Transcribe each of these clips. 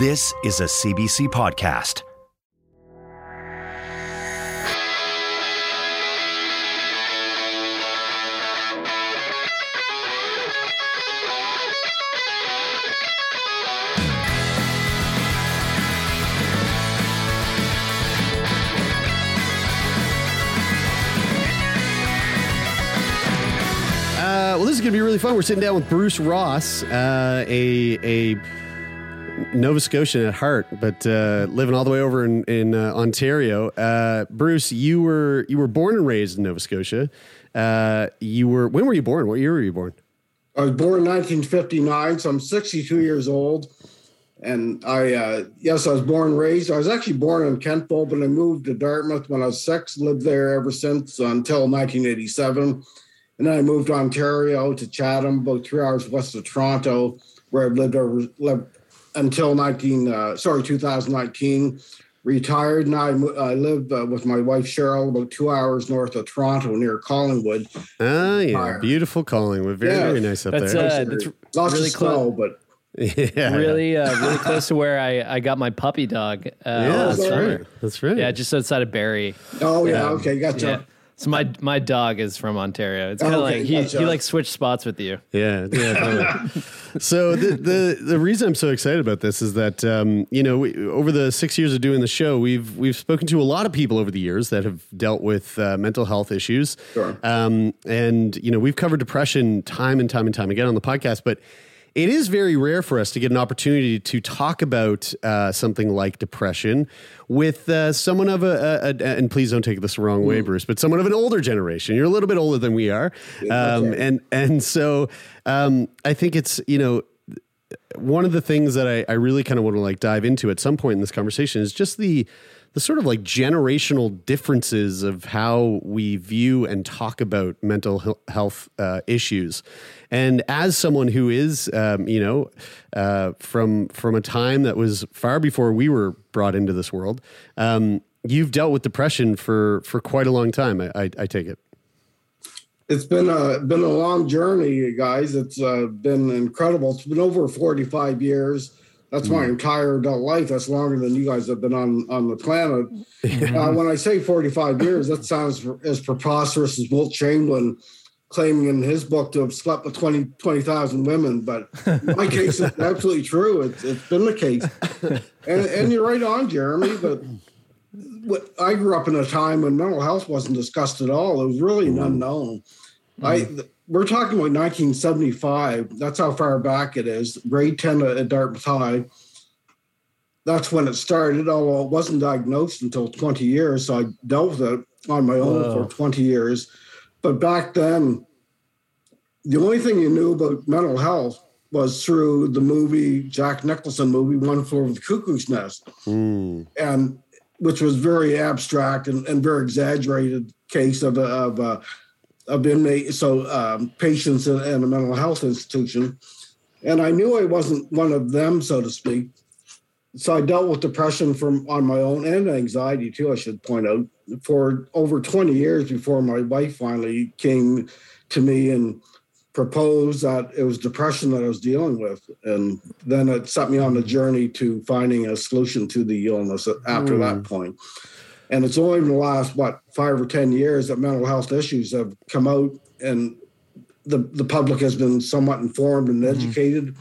This is a CBC podcast. Uh, well, this is going to be really fun. We're sitting down with Bruce Ross, uh, a a Nova Scotian at heart, but uh, living all the way over in, in uh, Ontario. Uh, Bruce, you were you were born and raised in Nova Scotia. Uh, you were when were you born? What year were you born? I was born in 1959, so I'm 62 years old. And I, uh, yes, I was born and raised. I was actually born in Kentville, but I moved to Dartmouth when I was six, lived there ever since until 1987. And then I moved to Ontario to Chatham, about three hours west of Toronto, where I've lived over lived until 19, uh, sorry, 2019. Retired, and I, mo- I lived uh, with my wife Cheryl about two hours north of Toronto near Collingwood. Ah, yeah, Fire. beautiful Collingwood. Very Yeah. very nice up That's, there. uh, that's Lots really of snow, but yeah, really, uh, really close to where I, I got my puppy dog. Uh, yeah, that's summer. right. That's right. Yeah, just outside of Barrie. oh yeah, Um, okay, gotcha. Yeah. So my my dog is from Ontario. It's kind of Okay, like he, gotcha. he like switched spots with you. Yeah, yeah. totally. so the, the the reason I'm so excited about this is that um, you know we, over the six years of doing the show, we've we've spoken to a lot of people over the years that have dealt with uh, mental health issues, Sure. um, and you know we've covered depression time and time and time again on the podcast, but. It is very rare for us to get an opportunity to talk about uh, something like depression with uh, someone of a, a, a, and please don't take this the wrong way, Bruce, but someone of an older generation. You're a little bit older than we are, um, and and so um, I think it's you know one of the things that I, I really kind of want to like dive into at some point in this conversation is just the the sort of like generational differences of how we view and talk about mental health uh, issues. And as someone who is, um, you know, uh, from from a time that was far before we were brought into this world, um, you've dealt with depression for for quite a long time. I, I, I take it. It's been a been a long journey, guys. It's uh, been incredible. It's been over 45 years. That's my entire adult life. That's longer than you guys have been on on the planet. Uh, when I say 45 years, that sounds as preposterous as Wilt Chamberlain claiming in his book to have slept with 20 20,000 women. But my case, is absolutely true. It's, it's been the case. And, and you're right on, Jeremy. But what- I grew up in a time when mental health wasn't discussed at all. It was really an unknown. I th- we're talking about 1975. That's how far back it is. Grade 10 at Dartmouth High. That's when it started, although it wasn't diagnosed until 20 years. So I dealt with it on my own Whoa. for 20 years. But back then, the only thing you knew about mental health was through the movie Jack Nicholson movie One Flew Over the Cuckoo's Nest, Mm. and which was very abstract and, and very exaggerated case of a, of a, of inmate so um, patients in, in a mental health institution, and I knew I wasn't one of them, so to speak. So I dealt with depression from on my own and anxiety too. I should point out for over 20 years before my wife finally came to me and proposed that it was depression that I was dealing with, and then it set me on the journey to finding a solution to the illness after that point. And it's only in the last what five or ten years that mental health issues have come out, and the the public has been somewhat informed and educated,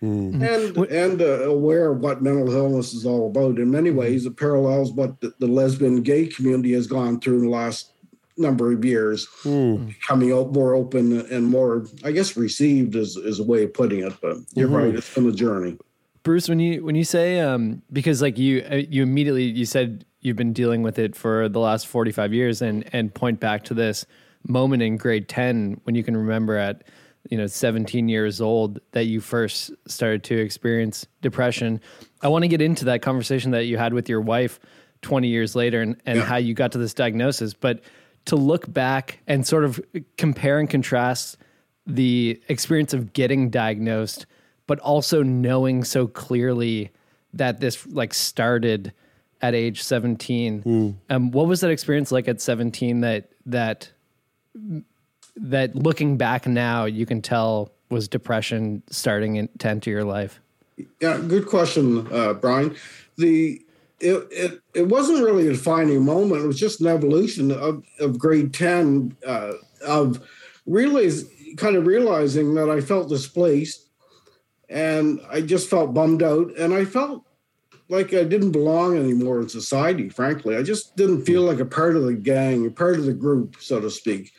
and and uh, aware of what mental illness is all about. In many ways, it parallels what the, the lesbian gay community has gone through in the last number of years, becoming o- more open and more, I guess, received is is a way of putting it. But you're right; it's been a journey. Bruce, when you when you say um, because like you uh, you immediately you said you've been dealing with it for the last forty five years and and point back to this moment in grade ten when you can remember at you know 17 years old that you first started to experience depression. I want to get into that conversation that you had with your wife 20 years later and, and Yeah. how you got to this diagnosis, but to look back and sort of compare and contrast the experience of getting diagnosed, but also knowing so clearly that this like started at age 17. Um, what was that experience like at 17 that, that, that looking back now, you can tell was depression starting in, to enter your life? Yeah, good question, uh, Brian. The it, it it wasn't really a defining moment. It was just an evolution of, of grade ten uh, of really kind of realizing that I felt displaced, and I just felt bummed out, and I felt like I didn't belong anymore in society. Frankly, I just didn't feel like a part of the gang, a part of the group, so to speak.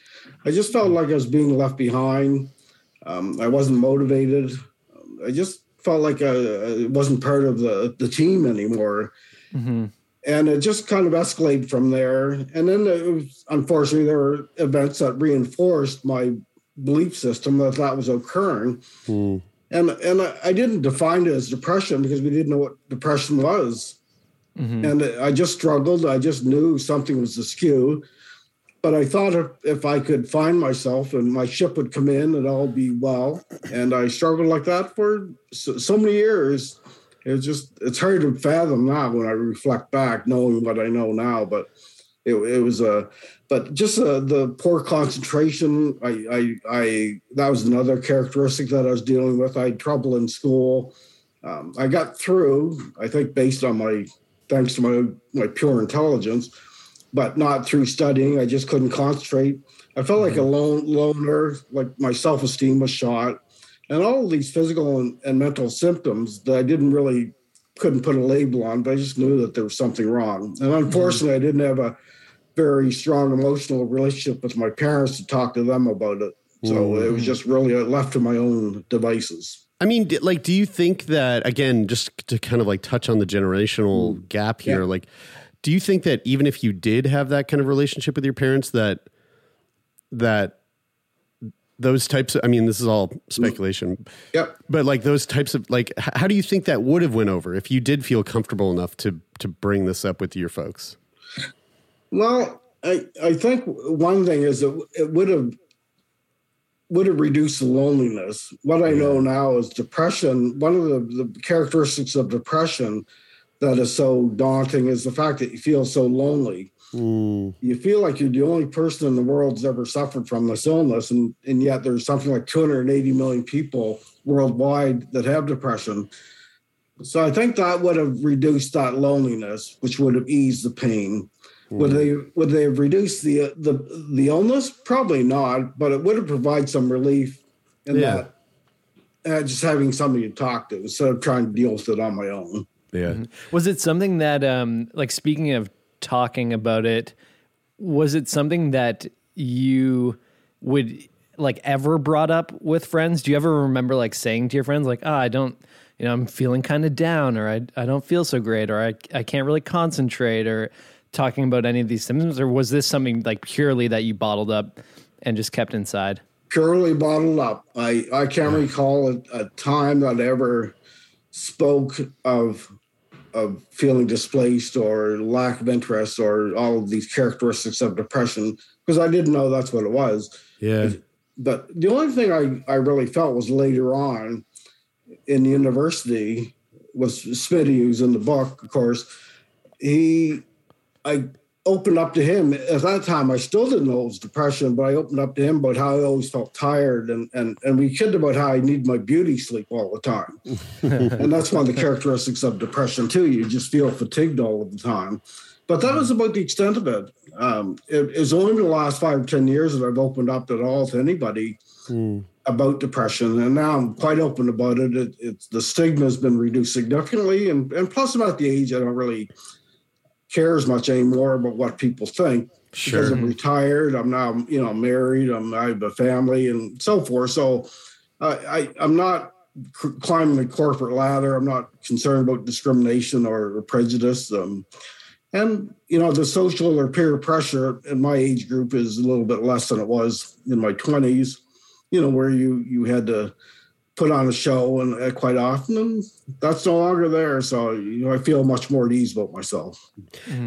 I just felt like I was being left behind. Um, I wasn't motivated. I just felt like I, I wasn't part of the, the team anymore. And it just kind of escalated from there. And then it was, unfortunately, there were events that reinforced my belief system that that was occurring. And, and I, didn't define it as depression because we didn't know what depression was. Mm-hmm. And I just struggled. I just knew something was askew. But I thought if, if I could find myself and my ship would come in and all be well. And I struggled like that for so, so many years. It's just, it's hard to fathom now when I reflect back, knowing what I know now. But it, it was a, but just uh, the poor concentration. I, I, I, that was another characteristic that I was dealing with. I had trouble in school. Um, I got through, I think, based on my, thanks to my, my pure intelligence but not through studying. I just couldn't concentrate. I felt like a lone loner, like my self esteem was shot, and all of these physical and, and mental symptoms that I didn't really couldn't put a label on, but I just knew that there was something wrong. And unfortunately, I didn't have a very strong emotional relationship with my parents to talk to them about it. So it was just really left to my own devices. I mean, like, do you think that again, just to kind of like touch on the generational hmm. gap here, Yeah. like, do you think that even if you did have that kind of relationship with your parents, that that those types of, I mean, this is all speculation, Yep. but like those types of like, how do you think that would have went over if you did feel comfortable enough to to bring this up with your folks? Well, I, I think one thing is it, it would have would have reduced the loneliness. What I know now is depression. One of the, the characteristics of depression that is so daunting is the fact that you feel so lonely. You feel like you're the only person in the world that's ever suffered from this illness, and, and yet there's something like 280 million people worldwide that have depression. So I think that would have reduced that loneliness, which would have eased the pain. Would they would they have reduced the the the illness? Probably not, but it would have provided some relief in Yeah. that. Uh, just having somebody to talk to instead of trying to deal with it on my own. Yeah. Was it something that, um, like, speaking of talking about it, was it something that you would like ever brought up with friends? Do you ever remember like saying to your friends, like, "Ah, I don't, you know, I'm feeling kind of down, or I, I don't feel so great, or I, I can't really concentrate, or talking about any of these symptoms, or was this something like purely that you bottled up and just kept inside? purely bottled up. I, I can't recall a, a time that I ever spoke of of feeling displaced or lack of interest or all of these characteristics of depression because I didn't know that's what it was. Yeah. But the only thing I, I really felt was later on in the university was Smitty, who's in the book, of course. He, I opened up to him at that time. I still didn't know it was depression, but I opened up to him about how I always felt tired, and and and we kidded about how I need my beauty sleep all the time, and that's one of the characteristics of depression too. You just feel fatigued all of the time. But that was about the extent of it. Um, it it's only been the last five or ten years that I've opened up at all to anybody about depression, and now I'm quite open about it. it it's the stigma has been reduced significantly, and and plus I'm at the age I don't really care as much anymore about what people think because I'm retired. I'm now you know married. I'm I have a family and so forth. So I, I I'm not climbing the corporate ladder. I'm not concerned about discrimination or, or prejudice. Um, and you know the social or peer pressure in my age group is a little bit less than it was in my 20s you know, where you you had to put on a show and uh, quite often and that's no longer there so you know i feel much more at ease about myself.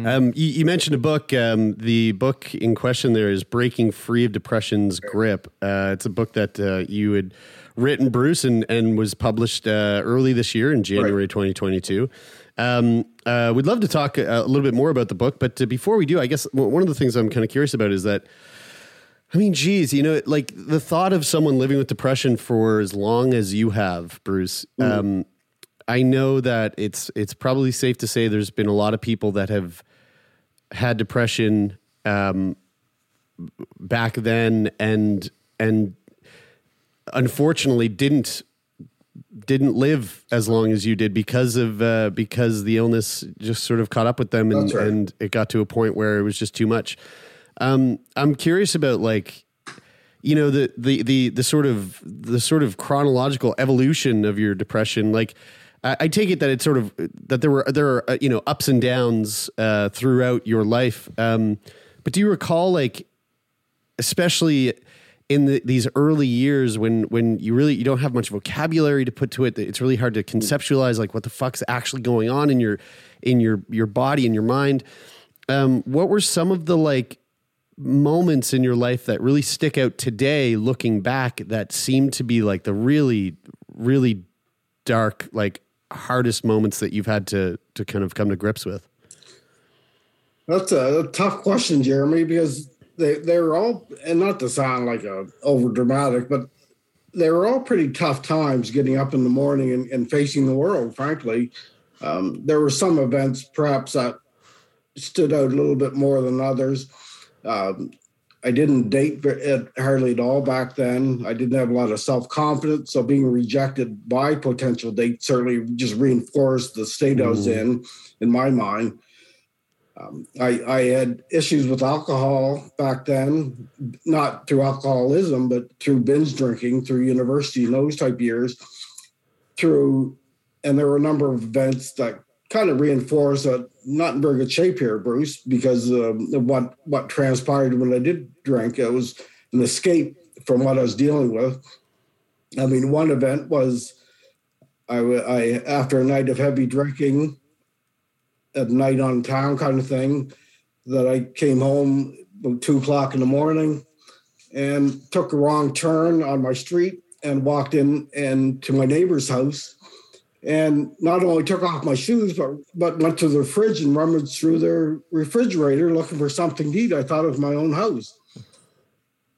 Um, you, you, mentioned a book um, the book in question there is breaking free of depression's grip. Uh, it's a book that uh, you had written bruce and, and was published uh, early this year in january right. 2022 um, uh, we'd love to talk a, a, little bit more about the book but uh, before we do i guess one of the things i'm kind of curious about is that I mean, geez, you know, like the thought of someone living with depression for as long as you have, Bruce. Mm. Um, I know that it's it's probably safe to say there's been a lot of people that have had depression um, back then, and and unfortunately didn't didn't live as long as you did because of uh, because the illness just sort of caught up with them, and, right. and it got to a point where it was just too much. Um, I'm curious about like, you know, the, the, the, the sort of, the sort of chronological evolution of your depression. Like, I, I take it that it's sort of, that there were, there are, uh, you know, ups and downs, uh, throughout your life. Um, but do you recall like, especially in the, these early years when when you really you don't have much vocabulary to put to it it's really hard to conceptualize like what the fuck's actually going on in your in your your body and your mind um, what were some of the like moments in your life that really stick out today looking back that seem to be like the really really dark like hardest moments that you've had to to kind of come to grips with? That's a, a tough question jeremy because they they're all and not to sound like a over dramatic but they were all pretty tough times getting up in the morning and, and facing the world frankly. Um, there were some events perhaps that stood out a little bit more than others um, I didn't date hardly at all back then. I didn't have a lot of self confidence. So being rejected by potential dates certainly just reinforced the state I was in, in my mind. Um, I, I, had issues with alcohol back then, not through alcoholism, but through binge drinking through university and those type years. Through, and there were a number of events that kind of reinforced that not in very good shape here, Bruce, because um, what what transpired when I did drink. It was an escape from what I was dealing with. I mean, one event was I, I after a night of heavy drinking, at night on town kind of thing, that I came home about two o'clock in the morning and took a wrong turn on my street and walked in and to my neighbor's house and not only took off my shoes, but but went to the fridge and rummaged through their refrigerator looking for something to eat. I thought it was my own house.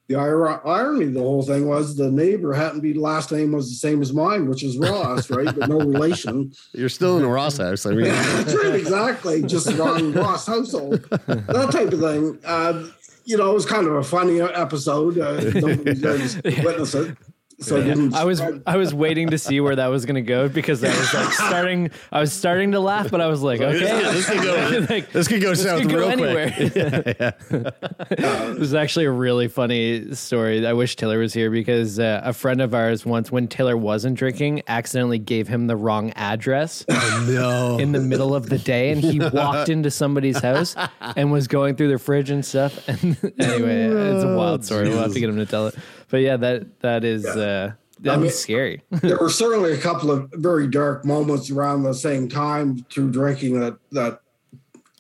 The irony of the whole thing was the neighbor happened to be the last name was the same as mine, which is Ross, right? But no relation. You're still in a Ross house. I mean, that's right, exactly. Just wrong Ross household, that type of thing. Uh, you know, it was kind of a funny episode. Uh, don't witness it. So yeah. I was I was waiting to see where that was going to go because I was like starting I was starting to laugh, but I was like, okay, this, could go like, this could go this south could real go quick. yeah, yeah. it was actually a really funny story. I wish Taylor was here because uh, a friend of ours once, when Taylor wasn't drinking, accidentally gave him the wrong address. Oh, no! In the middle of the day, and he walked into somebody's house and was going through their fridge and stuff. And anyway, it's a wild story. We'll have to get him to tell it but yeah, that that is yeah. uh, that I mean, scary. there were certainly a couple of very dark moments around the same time through drinking that that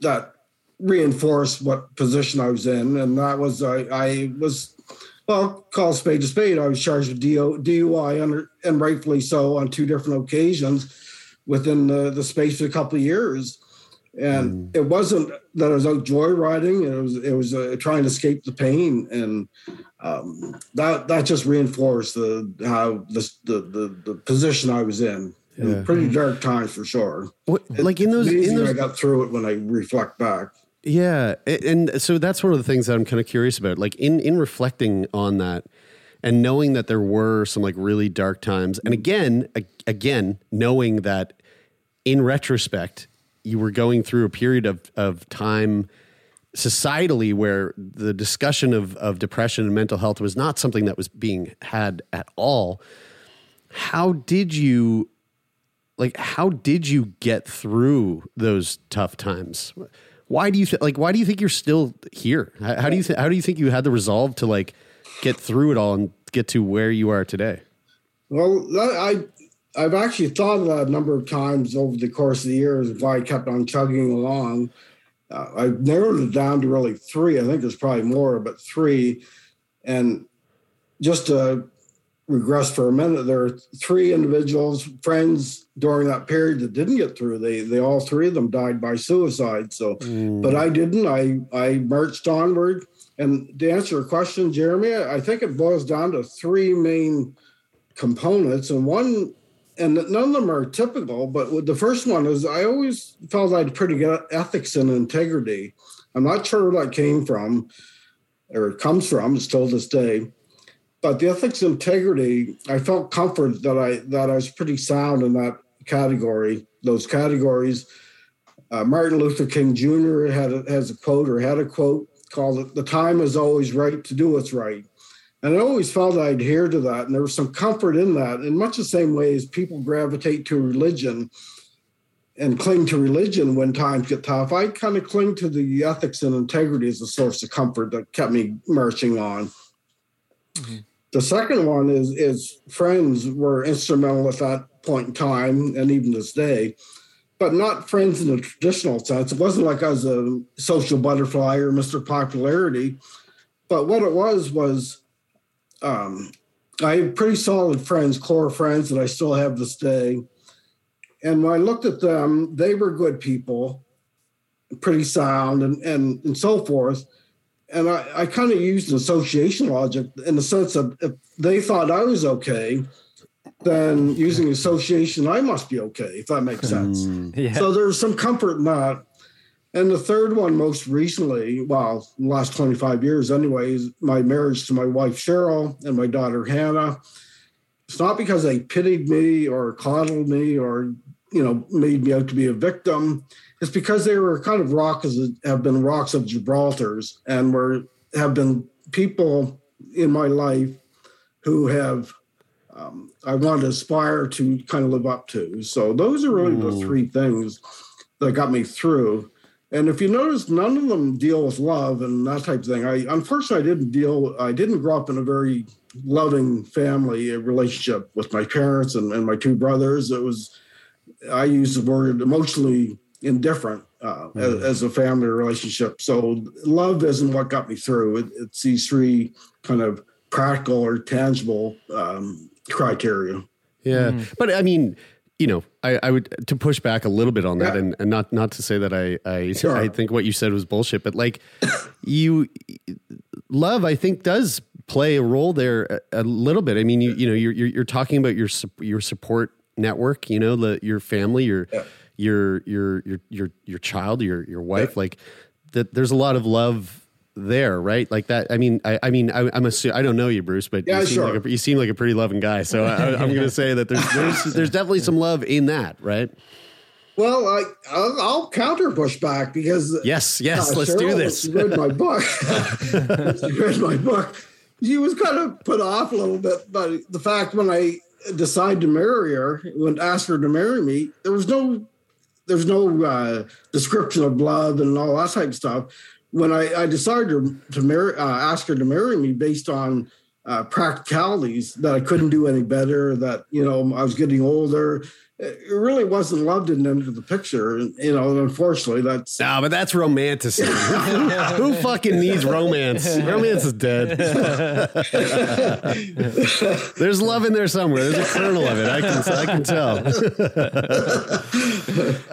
that reinforced what position I was in, and that was I, I was well, call spade a spade. I was charged with DUI under, and rightfully so on two different occasions within the, the space of a couple of years. And mm. it wasn't that I was out joyriding; it was it was uh, trying to escape the pain. And um, that that just reinforced the how the the the, the position I was in. Yeah. Pretty dark times for sure. What, like in those, in those, I got through it when I reflect back. Yeah, and so that's one of the things that I'm kind of curious about. Like in in reflecting on that, and knowing that there were some like really dark times, and again, again, knowing that in retrospect, you were going through a period of of time societally where the discussion of, of depression and mental health was not something that was being had at all. How did you like how did you get through those tough times? Why do you th- like why do you think you're still here? How, how do you th- how do you think you had the resolve to like get through it all and get to where you are today? Well, I I've actually thought of that a number of times over the course of the years. If I kept on chugging along, uh, I've narrowed it down to really three. I think there's probably more, but three. And just to regress for a minute, there are three individuals, friends during that period that didn't get through. They they all three of them died by suicide. So, mm. but I didn't. I I marched onward. And to answer your question, Jeremy, I think it boils down to three main components, and one and none of them are typical, but the first one is I always felt I had pretty good ethics and integrity. I'm not sure where that came from or comes from, still this day. But the ethics and integrity, I felt comfort that I that I was pretty sound in that category, those categories. Uh, Martin Luther King Jr. had a, has a quote or had a quote called "The time is always right to do what's right." And I always felt I adhered to that. And there was some comfort in that, in much the same way as people gravitate to religion and cling to religion when times get tough. I kind of cling to the ethics and integrity as a source of comfort that kept me marching on. Mm-hmm. The second one is is friends were instrumental at that point in time and even this day, but not friends in the traditional sense. It wasn't like I was a social butterfly or Mr. Popularity. But what it was was um, I have pretty solid friends, core friends that I still have this day. And when I looked at them, they were good people, pretty sound, and and and so forth. And I, I kind of used an association logic in the sense that if they thought I was okay, then using association, I must be okay, if that makes sense. Mm, yeah. So there's some comfort in that. And the third one, most recently, well, last 25 years, anyways, my marriage to my wife, Cheryl, and my daughter, Hannah. It's not because they pitied me or coddled me or, you know, made me out to be a victim. It's because they were kind of rocks, have been rocks of Gibraltar's and were, have been people in my life who have, um, I want to aspire to kind of live up to. So those are really the three things that got me through and if you notice, none of them deal with love and that type of thing. I unfortunately I didn't deal. I didn't grow up in a very loving family relationship with my parents and, and my two brothers. It was I use the word emotionally indifferent uh, mm-hmm. as, as, a family relationship. So love isn't what got me through. It, it's these three kind of practical or tangible um, criteria. Yeah, mm. but I mean you know, I, I, would to push back a little bit on that, yeah. and, and not not to say that I I, sure. I think what you said was bullshit, but like you, love I think does play a role there a, a little bit. I mean, you you know, you're, you're, you're talking about your your support network, you know, the your family, your yeah. your your your your your child, your your wife, yeah. like that. There's a lot of love there, right? Like that. I mean, I, I mean, I, am assuming I don't know you, Bruce, but yeah, you, seem sure. like a, you seem like a pretty loving guy. So I, am going to say that there's, there's there's definitely some love in that, right? Well, I, I'll, I'll counter pushback because yes, yes, uh, let's Cheryl do this. read my book. read my book. She was kind of put off a little bit by the fact when I decided to marry her, when asked her to marry me, there was no there's no uh, description of love and all that type of stuff when I, I decided to, to marry, uh, ask her to marry me based on uh, practicalities that I couldn't do any better, that, you know, I was getting older. It really wasn't love didn't enter the picture. You know, unfortunately, that's. No, but that's romanticism. Who fucking needs romance? Romance is dead. There's love in there somewhere. There's a kernel of it. I can, I can tell.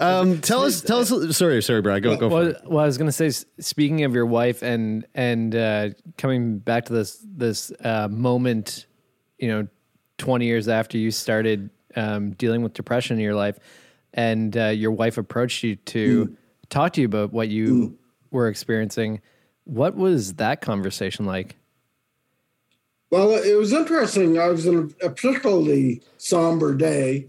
um, tell us, tell us. Sorry, sorry, Brad. Go, go. Well, well, I was going to say, speaking of your wife and and uh, coming back to this this uh, moment, you know, 20 years after you started um, dealing with depression in your life, and uh, your wife approached you to mm. talk to you about what you mm. were experiencing. What was that conversation like? Well, it was interesting. I was in a particularly somber day,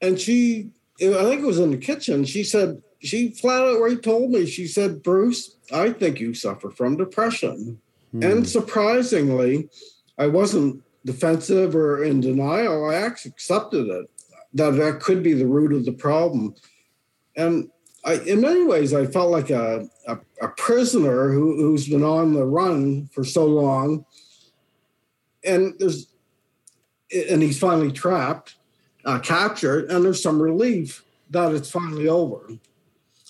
and she, I think it was in the kitchen. She said, she flat out right told me, she said, Bruce, I think you suffer from depression. Mm. And surprisingly, I wasn't defensive or in denial, I actually accepted it that that could be the root of the problem. And I, in many ways, I felt like a, a, a prisoner who, who's been on the run for so long. and there's and he's finally trapped, uh, captured, and there's some relief that it's finally over.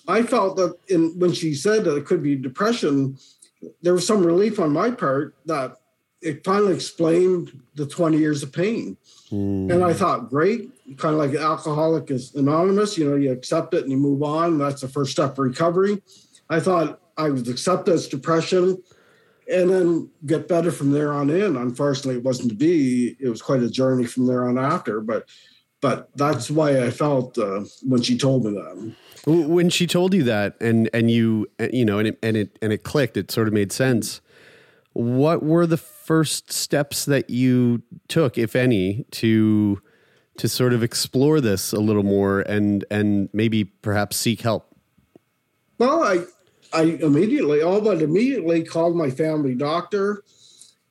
I felt that in when she said that it could be depression, there was some relief on my part that it finally explained the 20 years of pain. Mm. And I thought, great, kind of like alcoholic is anonymous, you know, you accept it and you move on. That's the first step for recovery. I thought I would accept as depression and then get better from there on in. Unfortunately, it wasn't to be. It was quite a journey from there on after, but but that's why I felt uh, when she told me that. When she told you that, and and you you know, and it and it and it clicked. It sort of made sense. What were the first steps that you took, if any, to to sort of explore this a little more and and maybe perhaps seek help? Well, I I immediately, all but immediately called my family doctor,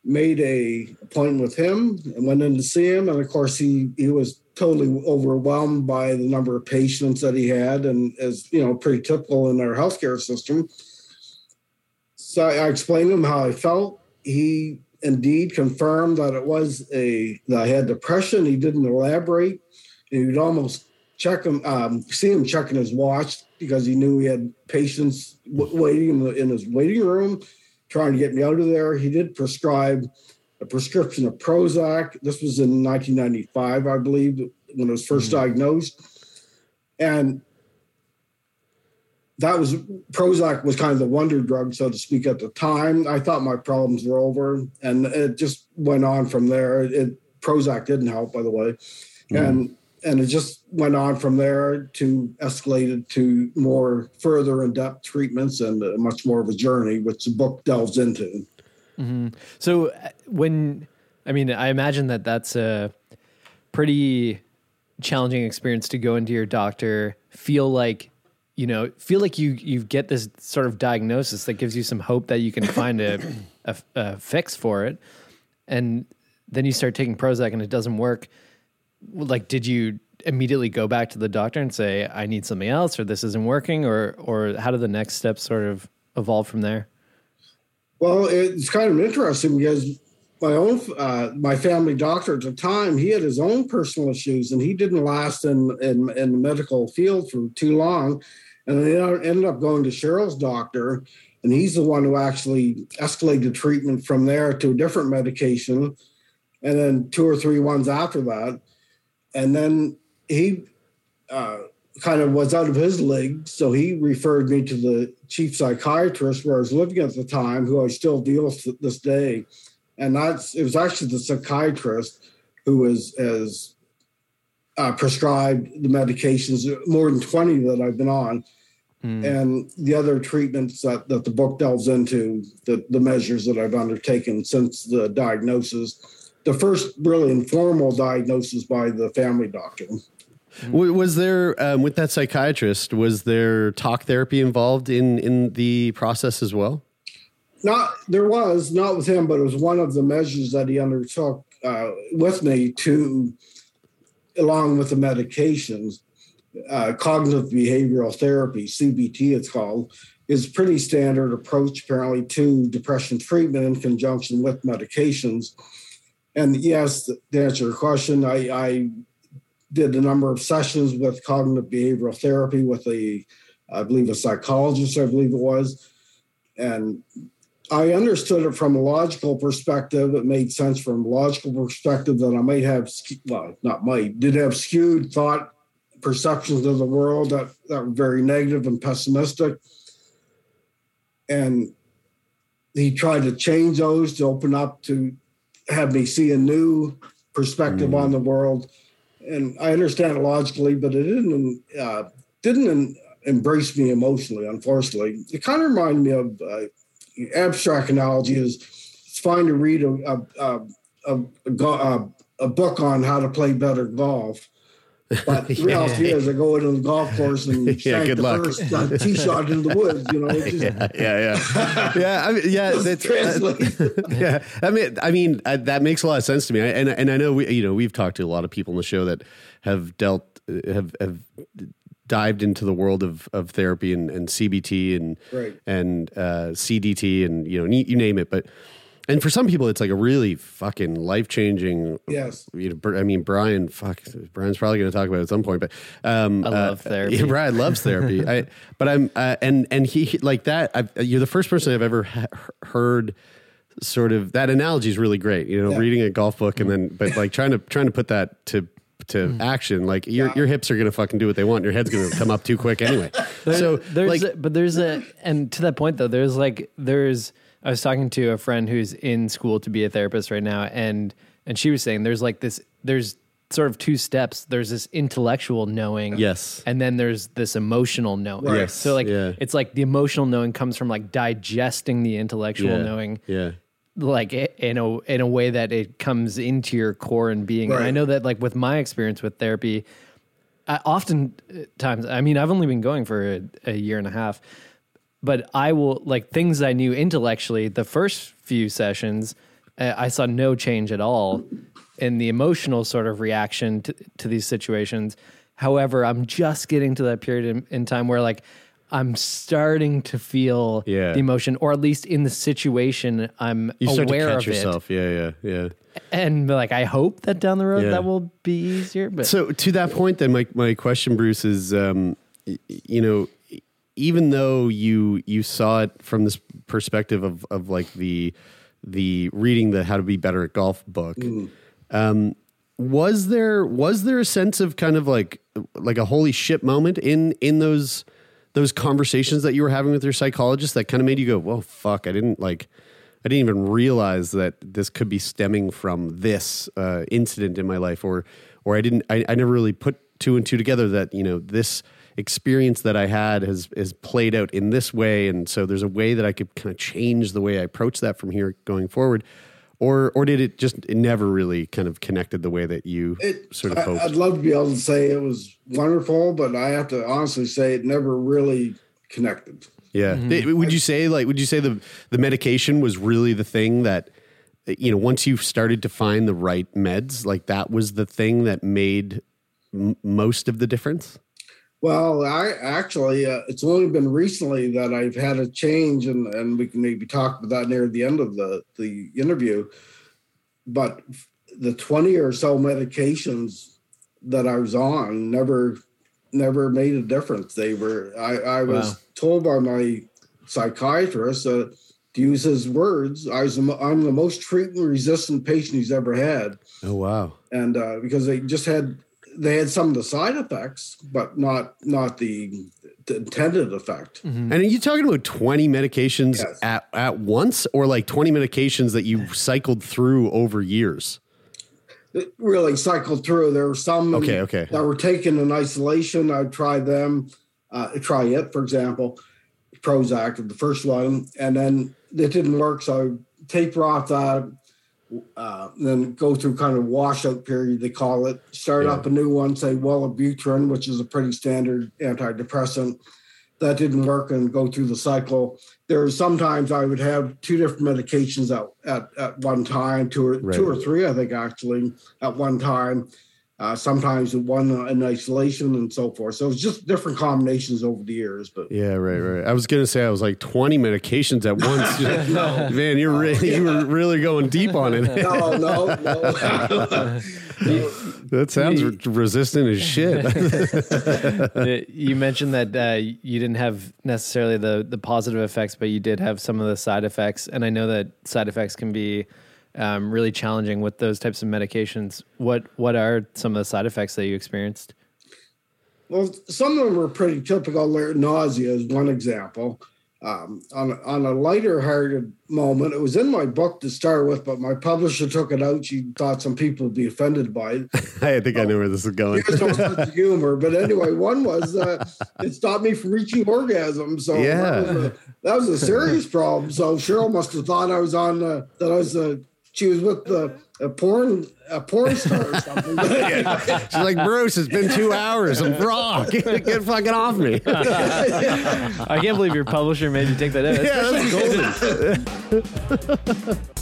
made a appointment with him, and went in to see him. And of course, he he was totally overwhelmed by the number of patients that he had, and as you know, pretty typical in our healthcare system. So I explained to him how I felt. He indeed confirmed that it was a that I had depression. He didn't elaborate. And he'd almost check him, um, see him checking his watch because he knew he had patients waiting in, the, in his waiting room, trying to get me out of there. He did prescribe a prescription of Prozac. This was in 1995, I believe, when I was 1st mm-hmm. diagnosed. And that was Prozac was kind of the wonder drug, so to speak, at the time. I thought my problems were over, and it just went on from there. It, Prozac didn't help, by the way, mm. and and it just went on from there to escalated to more further in depth treatments and much more of a journey, which the book delves into. Mm-hmm. So uh, when I mean, I imagine that that's a pretty challenging experience to go into your doctor, feel like you know, feel like you you get this sort of diagnosis that gives you some hope that you can find a, a, a fix for it, and then you start taking Prozac and it doesn't work. Like, did you immediately go back to the doctor and say, "I need something else," or "This isn't working," or or how did the next steps sort of evolve from there? Well, it's kind of interesting because my own uh, my family doctor at the time he had his own personal issues and he didn't last in in, in the medical field for too long. And I ended up going to cheryl's doctor and he's the one who actually escalated treatment from there to a different medication and then two or three ones after that. And then he uh, kind of was out of his league. So he referred me to the chief psychiatrist where i was living at the time who i still deal with this day and that's it was actually the psychiatrist who was has uh, prescribed the medications more than 20 that i've been on. Mm. and the other treatments that, that the book delves into the, the measures that i've undertaken since the diagnosis the first really informal diagnosis by the family doctor. Was there um, with that psychiatrist was there talk therapy involved in in the process as well not there was not with him, but it was one of the measures that he undertook uh, with me to, along with the medications, uh, cognitive behavioral therapy (CBT) it's called, is pretty standard approach apparently to depression treatment in conjunction with medications. And yes, to answer your question, I, I did a number of sessions with cognitive behavioral therapy with a, I believe, a psychologist, I believe it was, and I understood it from a logical perspective. It made sense from a logical perspective that I might have, well, not might, did have skewed thought perceptions of the world that, that were very negative and pessimistic. And he tried to change those to open up to have me see a new perspective mm. on the world. And I understand it logically, but it didn't uh, didn't embrace me emotionally. Unfortunately, it kind of reminded me of uh, abstract analogy is it's fine to read a a, a, a, a book on how to play better golf. But the reality is, I go into the golf course and yeah, good the luck. first uh, tee shot into the woods. You know, just, yeah, yeah, yeah, yeah. I mean, yeah, that's, uh, yeah. I mean, I mean, uh, that makes a lot of sense to me. I, and and I know we, you know, we've talked to a lot of people in the show that have dealt have have dived into the world of, of therapy and, and CBT and right. and uh, DBT and you know you name it. But and for some people, it's like a really fucking life changing. Yes. You know, I mean, Brian. Fuck, Brian's probably going to talk about it at some point, but um, I love therapy. Yeah, Brian loves therapy. I, but I'm, uh, and and he he- like that. I've, you're the first person I've ever ha- heard. Sort of that analogy is really great. You know, Yeah. reading a golf book and then, but like trying to trying to put that to to mm. action. Like your your hips are going to fucking do what they want. Your head's going to come up too quick anyway. so there's like, a, but there's a and to that point though there's like there's i was talking to a friend who's in school to be a therapist right now and and she was saying there's like this there's sort of two steps there's this intellectual knowing Yes. and then there's this emotional knowing Yes, so like yeah. it's like the emotional knowing comes from like digesting the intellectual yeah, knowing Yeah. Like in a in a way that it comes into your core and being. And I know that like with my experience with therapy, I often uh, I mean I've only been going for a, a year and a half, but I will like things I knew intellectually the first few sessions uh, I saw no change at all in the emotional sort of reaction to, to these situations. However, I'm just getting to that period in, in time where like I'm starting to feel Yeah. the emotion, or at least in the situation, I'm You start to aware catch of yourself. Yeah, yeah, yeah. and like I hope that down the road Yeah. that will be easier. But So to that point, then my my question, Bruce, is um, y- you know, even though you you saw it from this perspective of of like the the reading the how to be better at golf book, um, was there was there a sense of kind of like like a holy shit moment in in those those conversations that you were having with your psychologist that kind of made you go, "Whoa, fuck! I didn't like." I didn't even realize that this could be stemming from this uh, incident in my life, or or I didn't. I, I never really put two and two together that you know this experience that I had has has played out in this way, and so there's a way that I could kind of change the way I approach that from here going forward, or or did it just it never really kind of connected the way that you It, sort of I, hoped? I'd love to be able to say it was wonderful, but I have to honestly say it never really connected. Yeah. Mm-hmm. Th- Would you say like would you say the the medication was really the thing that you know once you started to find the right meds like that was the thing that made m- most of the difference? Well, I actually, uh, it's only been recently that I've had a change, and, and we can maybe talk about that near the end of the, the interview. But the 20 or so medications that I was on never never made a difference. They were I, I was Wow. told by my psychiatrist that to use his words, I was, I'm the most treatment resistant patient he's ever had. Oh wow. And uh, because they just had they had some of the side effects, but not not the, the intended effect. And are you talking about 20 medications Yes. at, at once or like 20 medications that you cycled through over years? It really cycled through. There were some Okay, okay. that were taken in isolation. I tried them, uh, try it, for example, Prozac, the first one, and then it didn't work. So I taper off that, uh, then go through kind of washout period, they call it. Start Yeah. up a new one, say Wellbutrin, which is a pretty standard antidepressant. That didn't work and go through the cycle. There sometimes I would have two different medications at, at, at one time, two or Right. two or three, I think actually, at one time. Uh, sometimes one in isolation and so forth. So it's just different combinations over the years. But Yeah, right, right. I was gonna say I was like 20 medications at once. Just- Man, you're really you were really going deep on it. no, no, no. that sounds re- resistant as shit. Uh, you mentioned that uh, you didn't have necessarily the the positive effects, but you did have some of the side effects, and I know that side effects can be um, really challenging with those types of medications. What what are some of the side effects that you experienced? Well, some of them were pretty typical. Nausea is one example. Um, on, on a lighter hearted moment, it was in my book to start with, but my publisher took it out. She thought some people would be offended by it. I think I knew where this was going. There's no sense of humor. But anyway, one was uh, it stopped me from reaching orgasm. So Yeah. that, was a, that was a serious problem. So Cheryl must have thought I was on uh, that I was uh, she was with the a porn a porn star or something. She's like, Bruce, it's been two hours. I'm raw. Get, get fucking off me. I can't believe your publisher made you take that out. Yeah, that's golden.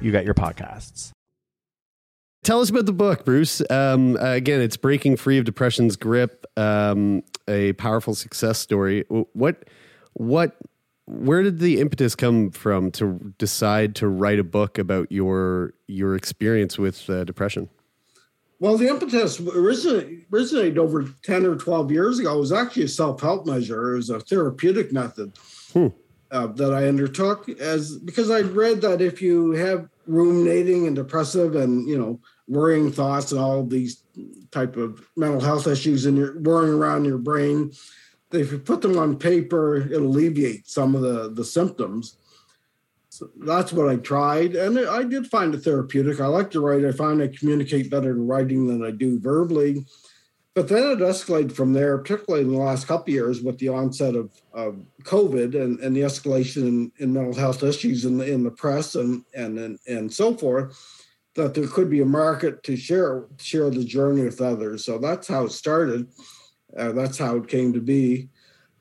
you get your podcasts. Tell us about the book, Bruce. Um, again, it's breaking free of depression's grip. Um, a powerful success story. What, what, where did the impetus come from to decide to write a book about your your experience with uh, depression? Well, the impetus originated, originated over ten or twelve years ago. It was actually a self help measure. It was a therapeutic method. Hmm uh, that I undertook as because I'd read that if you have ruminating and depressive and you know worrying thoughts and all these type of mental health issues and you're worrying around your brain, if you put them on paper, it alleviates some of the the symptoms. So that's what I tried, and I did find it therapeutic. I like to write. I find I communicate better in writing than I do verbally. But then it escalated from there, particularly in the last couple years with the onset of, of COVID and, and the escalation in, in mental health issues in the, in the press and, and, and, and so forth, that there could be a market to share share the journey with others. So that's how it started. Uh, that's how it came to be.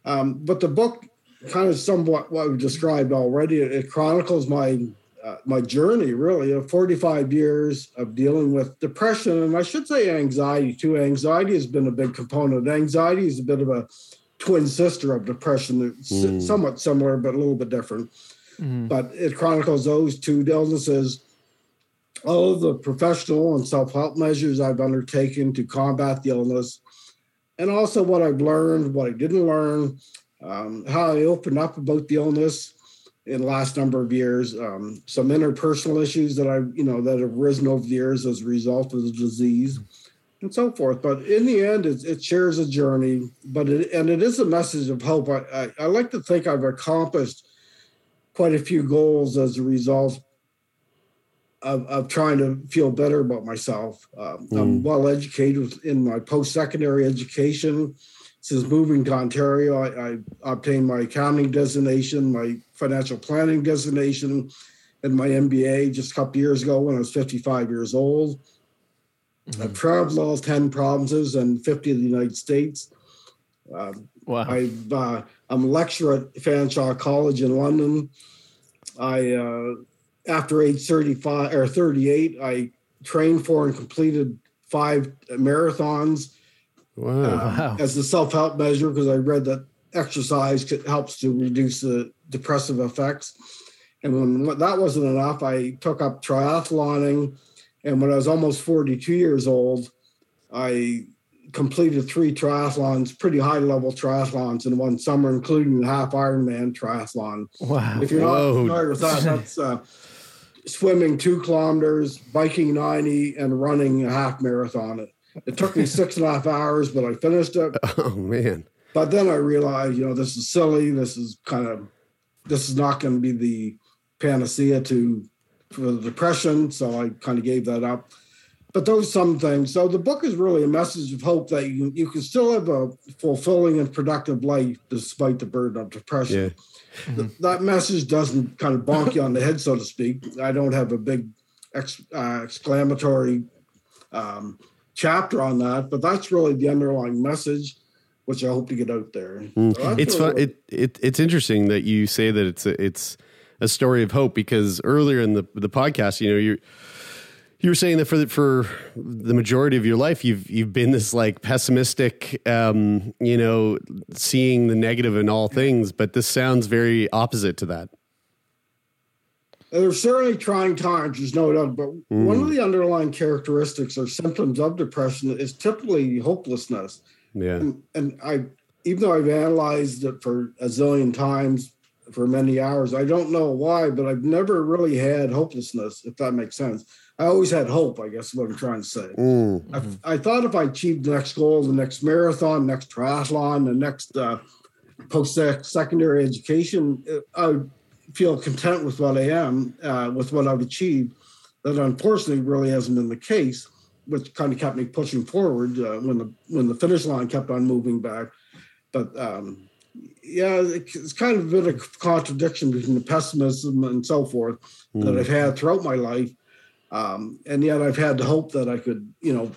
Um, but the book kind of somewhat what we've described already. It chronicles my uh, my journey really of 45 years of dealing with depression and i should say anxiety too. Anxiety has been a big component. Anxiety is a bit of a twin sister of depression. It's mm. somewhat similar but a little bit different. Mm. but it chronicles those two illnesses. All the professional and self-help measures i've undertaken to combat the illness and also what i've learned what i didn't learn um, how i opened up about the illness in the last number of years. Um, some interpersonal issues that I, you know, that have risen over the years as a result of the disease, and so forth. But in the end, it, it shares a journey, but it, and it is a message of hope. I, I, I like to think I've accomplished quite a few goals as a result of, of trying to feel better about myself. Um, mm. I'm well educated in my post secondary education since moving to Ontario, I, I, obtained my accounting designation, my financial planning designation, and my MBA just a couple years ago when I was 55 years old. Mm-hmm. I've traveled all 10 provinces and 50 of the United States. Um, wow. I've, uh, I'm a lecturer at Fanshawe College in London. I, uh, after age 35 or 38, I trained for and completed five marathons Wow. wow. As a self help measure, because I read that exercise helps to reduce the depressive effects. And when that wasn't enough, I took up triathloning. And when I was almost 42 years old, I completed three triathlons, pretty high level triathlons in one summer, including the half Ironman triathlon. Wow. If you're not familiar with that, that's uh, swimming two kilometers, biking 90, and running a half marathon. It took me six and a half hours, but I finished it. Oh man! But then I realized, you know, this is silly. This is kind of, this is not going to be the panacea to for the depression. So I kind of gave that up. But those some things. So the book is really a message of hope that you you can still have a fulfilling and productive life despite the burden of depression. Yeah. Mm-hmm. that message doesn't kind of bonk you on the head, so to speak. I don't have a big ex, uh, exclamatory um, chapter on that, but that's really the underlying message, which I hope to get out there. Mm. So it's fun. It, it it's interesting that you say that it's a, it's a story of hope because earlier in the the podcast, you know, you you were saying that for the, for the majority of your life, you've you've been this like pessimistic, um, you know, seeing the negative in all things. But this sounds very opposite to that. There's certainly trying times, there's no doubt, but mm. one of the underlying characteristics or symptoms of depression is typically hopelessness. Yeah. And, and I, even though I've analyzed it for a zillion times for many hours, I don't know why, but I've never really had hopelessness, if that makes sense. I always had hope, I guess is what I'm trying to say. Mm. I, I, thought if I achieved the next goal, the next marathon, next triathlon, the next uh, post secondary education, I would feel content with what I am, uh, with what I've achieved. That unfortunately really hasn't been the case, which kind of kept me pushing forward uh, when the when the finish line kept on moving back. But um, yeah, it's kind of been a contradiction between the pessimism and so forth mm. that I've had throughout my life, um, and yet I've had the hope that I could, you know,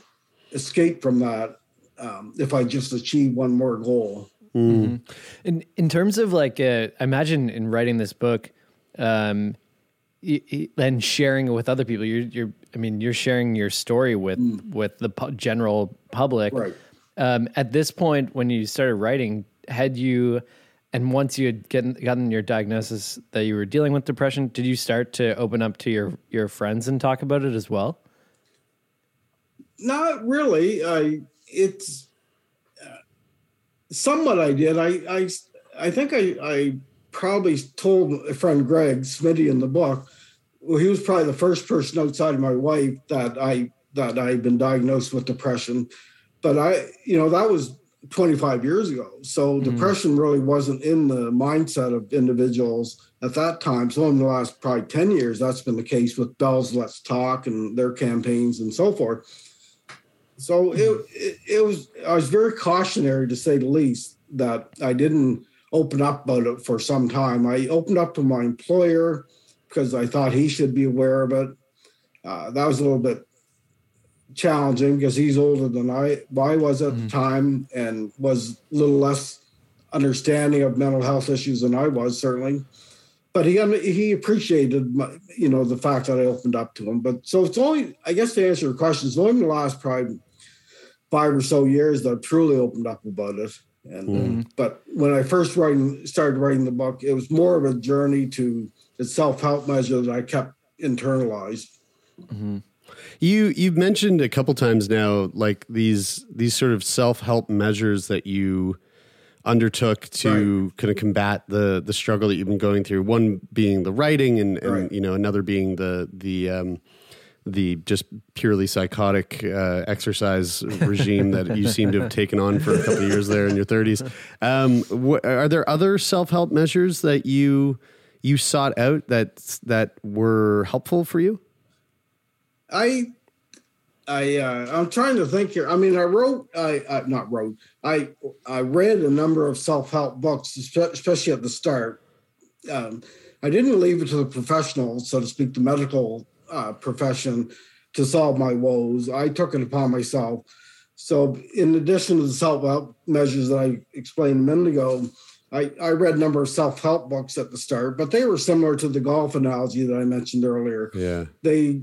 escape from that um, if I just achieve one more goal. Mm-hmm. In in terms of like, uh, imagine in writing this book, um, and sharing it with other people. You're, you're, I mean, you're sharing your story with mm. with the pu- general public. Right. Um, at this point, when you started writing, had you, and once you had gotten, gotten your diagnosis that you were dealing with depression, did you start to open up to your your friends and talk about it as well? Not really. I it's somewhat I did. I I I think I I probably told a friend Greg Smitty in the book. Well, he was probably the first person outside of my wife that I that I had been diagnosed with depression. But I, you know, that was 25 years ago. So mm-hmm. depression really wasn't in the mindset of individuals at that time. So in the last probably 10 years, that's been the case with Bell's Let's Talk and their campaigns and so forth. So it, it, it was I was very cautionary to say the least that I didn't open up about it for some time. I opened up to my employer because I thought he should be aware of it. Uh, that was a little bit challenging because he's older than I, I was at mm-hmm. the time and was a little less understanding of mental health issues than I was certainly. But he he appreciated my, you know the fact that I opened up to him. But so it's only I guess to answer your question, it's only the last probably five or so years that I've truly opened up about it. And mm-hmm. but when I first writing started writing the book, it was more of a journey to the self help measure that I kept internalized. Mm-hmm. You you've mentioned a couple times now, like these these sort of self help measures that you undertook to right. kind of combat the the struggle that you've been going through. One being the writing, and, and right. you know another being the the um, the just purely psychotic uh, exercise regime that you seem to have taken on for a couple of years there in your 30s. Um, wh- are there other self help measures that you you sought out that that were helpful for you? I I uh, I'm trying to think here. I mean, I wrote, I, I not wrote. I I read a number of self help books, especially at the start. Um, I didn't leave it to the professionals, so to speak, the medical uh, profession to solve my woes. I took it upon myself. So, in addition to the self help measures that I explained a minute ago, I, I read a number of self help books at the start, but they were similar to the golf analogy that I mentioned earlier. Yeah. They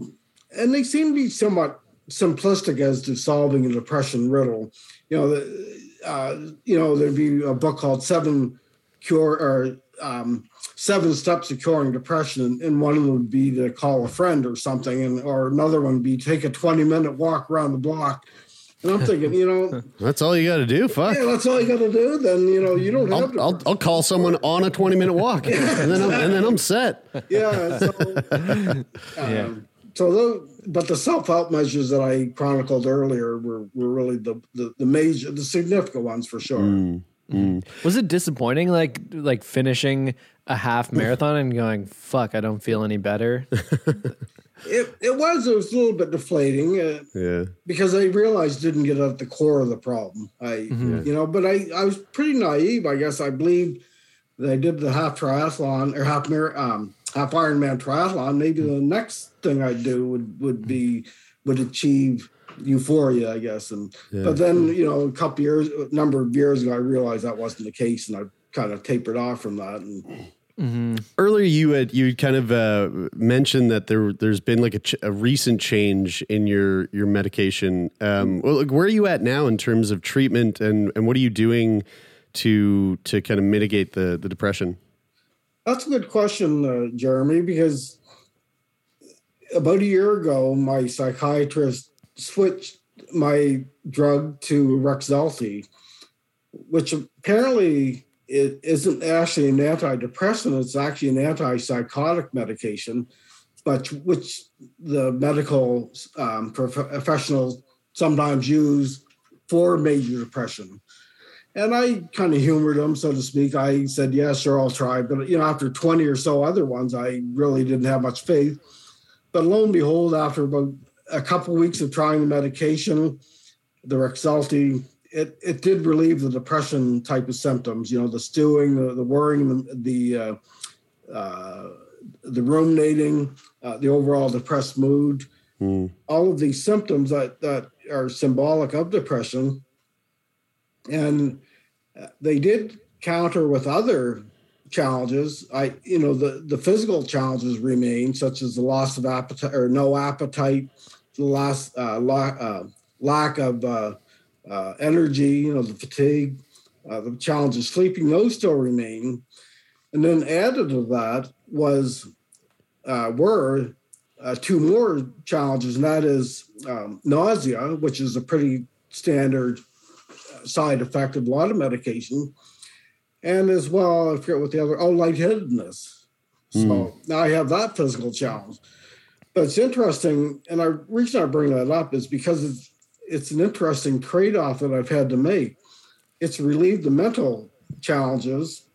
and they seem to be somewhat simplistic as to solving a depression riddle. You know, the, uh, you know, there'd be a book called Seven Cure or um, seven steps to curing depression, and one of them would be to call a friend or something, and or another one would be take a twenty minute walk around the block. And I'm thinking, you know, that's all you got to do. Fuck. Yeah, that's all you got to do. Then you know, you don't have. I'll, I'll, I'll, call someone on a 20 minute walk, yeah, and then I'm, and then I'm set. Yeah. So, um, yeah. So, those, but the self help measures that I chronicled earlier were were really the, the the major, the significant ones for sure. Mm. Mm. Was it disappointing, like like finishing a half marathon and going, "Fuck, I don't feel any better"? it it was it was a little bit deflating. Uh, yeah, because I realized didn't get at the core of the problem. I mm-hmm. you know, but I I was pretty naive. I guess I believed that I did the half triathlon or half mar- um half Ironman triathlon. Maybe the next thing I'd do would would be would achieve euphoria, I guess. And yeah. but then you know, a couple years, a number of years ago, I realized that wasn't the case, and I kind of tapered off from that. And mm-hmm. earlier, you had you kind of uh, mentioned that there there's been like a, ch- a, recent change in your your medication. Um, well, like, where are you at now in terms of treatment, and and what are you doing to to kind of mitigate the the depression? That's a good question, uh, Jeremy, because about a year ago, my psychiatrist switched my drug to Rexulti, which apparently it isn't actually an antidepressant, it's actually an antipsychotic medication, but which the medical um, prof- professionals sometimes use for major depression. And I kind of humored him, so to speak. I said, "Yeah, sure, I'll try." But you know, after twenty or so other ones, I really didn't have much faith. But lo and behold, after about a couple weeks of trying the medication, the Rexulti, it, it did relieve the depression type of symptoms. You know, the stewing, the, the worrying, the the, uh, uh, the ruminating, uh, the overall depressed mood. All of these symptoms that that are symbolic of depression, and uh, they did counter with other challenges. I, you know, the the physical challenges remain, such as the loss of appetite or no appetite, loss, uh, la- uh, lack of uh, uh, energy, you know, the fatigue, uh, the challenges sleeping. Those still remain, and then added to that was uh, were uh, two more challenges, and that is um, nausea, which is a pretty standard side effect of a lot of medication, and as well, I forget what the other oh lightheadedness. So now I have that physical challenge. But it's interesting, and the reason I bring that up is because it's it's an interesting trade-off that I've had to make. It's relieved the mental challenges,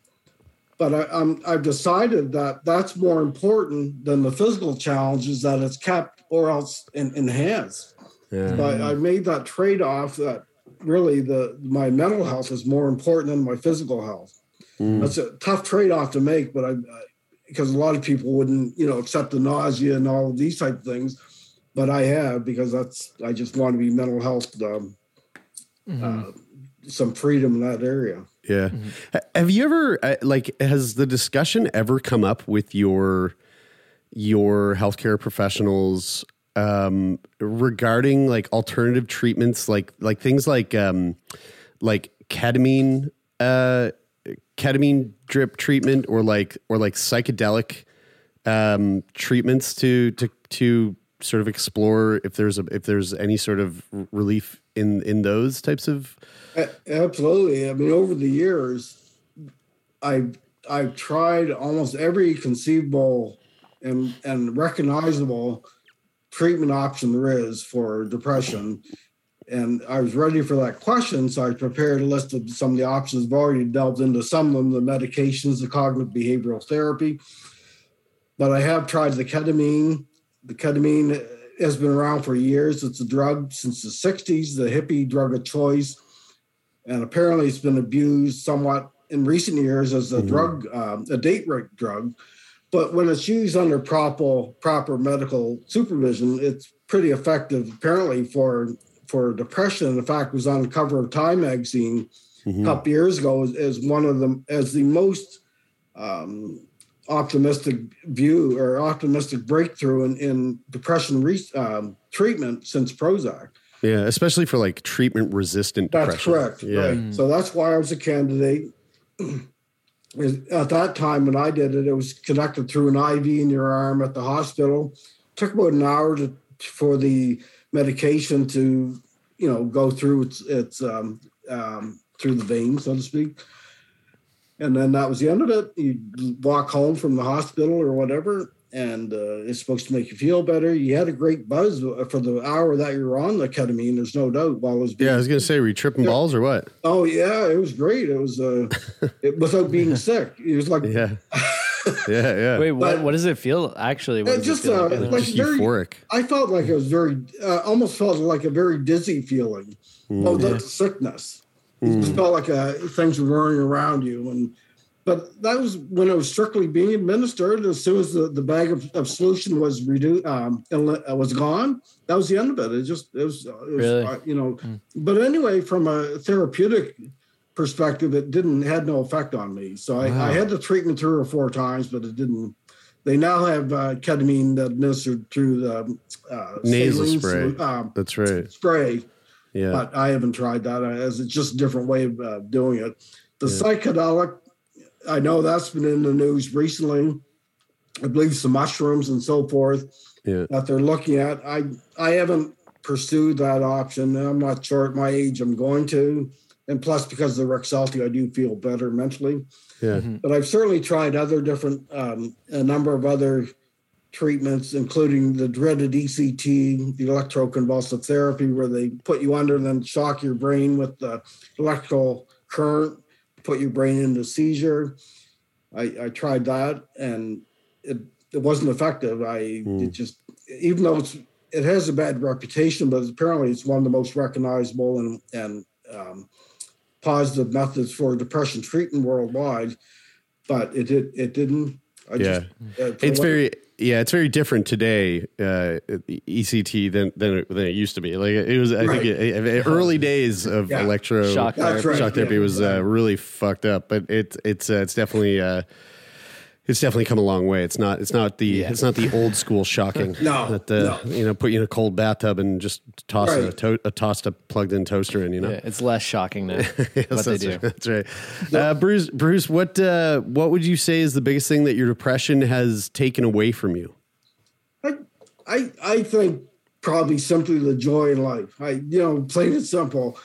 but I, I'm I've decided that that's more important than the physical challenges that it's kept or else en- enhanced. Yeah. So I, I made that trade-off that really the my mental health is more important than my physical health. Mm. That's a tough trade-off to make, but I, I because a lot of people wouldn't, you know, accept the nausea and all of these type of things, but I have because that's I just want to be mental health, um, uh, some freedom in that area. Yeah. Ha- Have you ever uh, like has the discussion ever come up with your your healthcare professionals um regarding like alternative treatments like like things like um like ketamine uh ketamine drip treatment or like or like psychedelic um treatments to to to sort of explore if there's a if there's any sort of relief in in those types of Absolutely. I mean, over the years, I've I've tried almost every conceivable and and recognizable treatment option there is for depression. And I was ready for that question, so I prepared a list of some of the options. I've already delved into some of them, the medications, the cognitive behavioral therapy. But I have tried the ketamine. The ketamine has been around for years. It's a drug since the 60s, the hippie drug of choice and apparently it's been abused somewhat in recent years as a drug, um, a date rape drug. But when it's used under proper proper medical supervision, it's pretty effective. Apparently for for depression. In fact, was on the cover of Time magazine a couple years ago as, as one of them as the most um, optimistic view or optimistic breakthrough in, in depression re- um, treatment since Prozac. Yeah, especially for like treatment resistant That's depression. correct. Yeah. Right. So that's why I was a candidate. At that time, when I did it, it was conducted through an IV in your arm at the hospital. It took about an hour to, for the medication to, you know, go through its its um, um, through the veins, so to speak. And then that was the end of it. You walk home from the hospital or whatever, and uh, it's supposed to make you feel better. You had a great buzz for the hour that you were on the ketamine. There's no doubt. While it was being Yeah, I was gonna say, were you tripping balls or what? Oh yeah, it was great. It was uh, it, without being sick. It was like Yeah, yeah, yeah. Wait, what? But- what does it feel actually? What it does just it feel uh, like? like Just very. euphoric. I felt like it was very, uh, almost felt like a very dizzy feeling. Oh, that's sickness. It just felt like uh, things were roaring around you, and but that was when it was strictly being administered. As soon as the, the bag of, of solution was reduced, um, and le- uh, was gone, that was the end of it. It just it was, uh, it was Really? uh, you know. But anyway, from a therapeutic perspective, it didn't had no effect on me. So I, I had the treatment three or four times, but it didn't. They now have uh, ketamine administered through the uh, Nasal saline spray. um, That's right. spray, Yeah, but I haven't tried that uh, as it's just a different way of uh, doing it. The psychedelic, I know that's been in the news recently. I believe some mushrooms and so forth yeah. that they're looking at. I I haven't pursued that option. I'm not sure at my age I'm going to. And plus, because of the Rexulti, I do feel better mentally. Yeah. But I've certainly tried other different, um, a number of other treatments, including the dreaded ECT, the electroconvulsive therapy, where they put you under and then shock your brain with the electrical current, put your brain into seizure. I, I tried that and it, it wasn't effective. I it just even though it's it has a bad reputation, but apparently it's one of the most recognizable and and um, positive methods for depression treatment worldwide. But it did it didn't. I Yeah. uh, It's very yeah, it's very different today, uh, ECT than than it, than it used to be. Like it was, I Right. think, it, it- early days of Yeah. electro Shock therapy. right. shock therapy yeah. was uh, really fucked up. But it it's uh, it's definitely uh, it's definitely come a long way. It's not it's not the it's not the old school shocking. No, that uh, no. you know put you in a cold bathtub and just toss a, Right. to- a tossed a plugged in toaster in. You know. Yeah, it's less shocking now Yes, what they that's, do. that's right. Uh, Bruce, Bruce, what uh, what would you say is the biggest thing that your depression has taken away from you? I, I I think probably simply the joy in life. I you know plain and simple.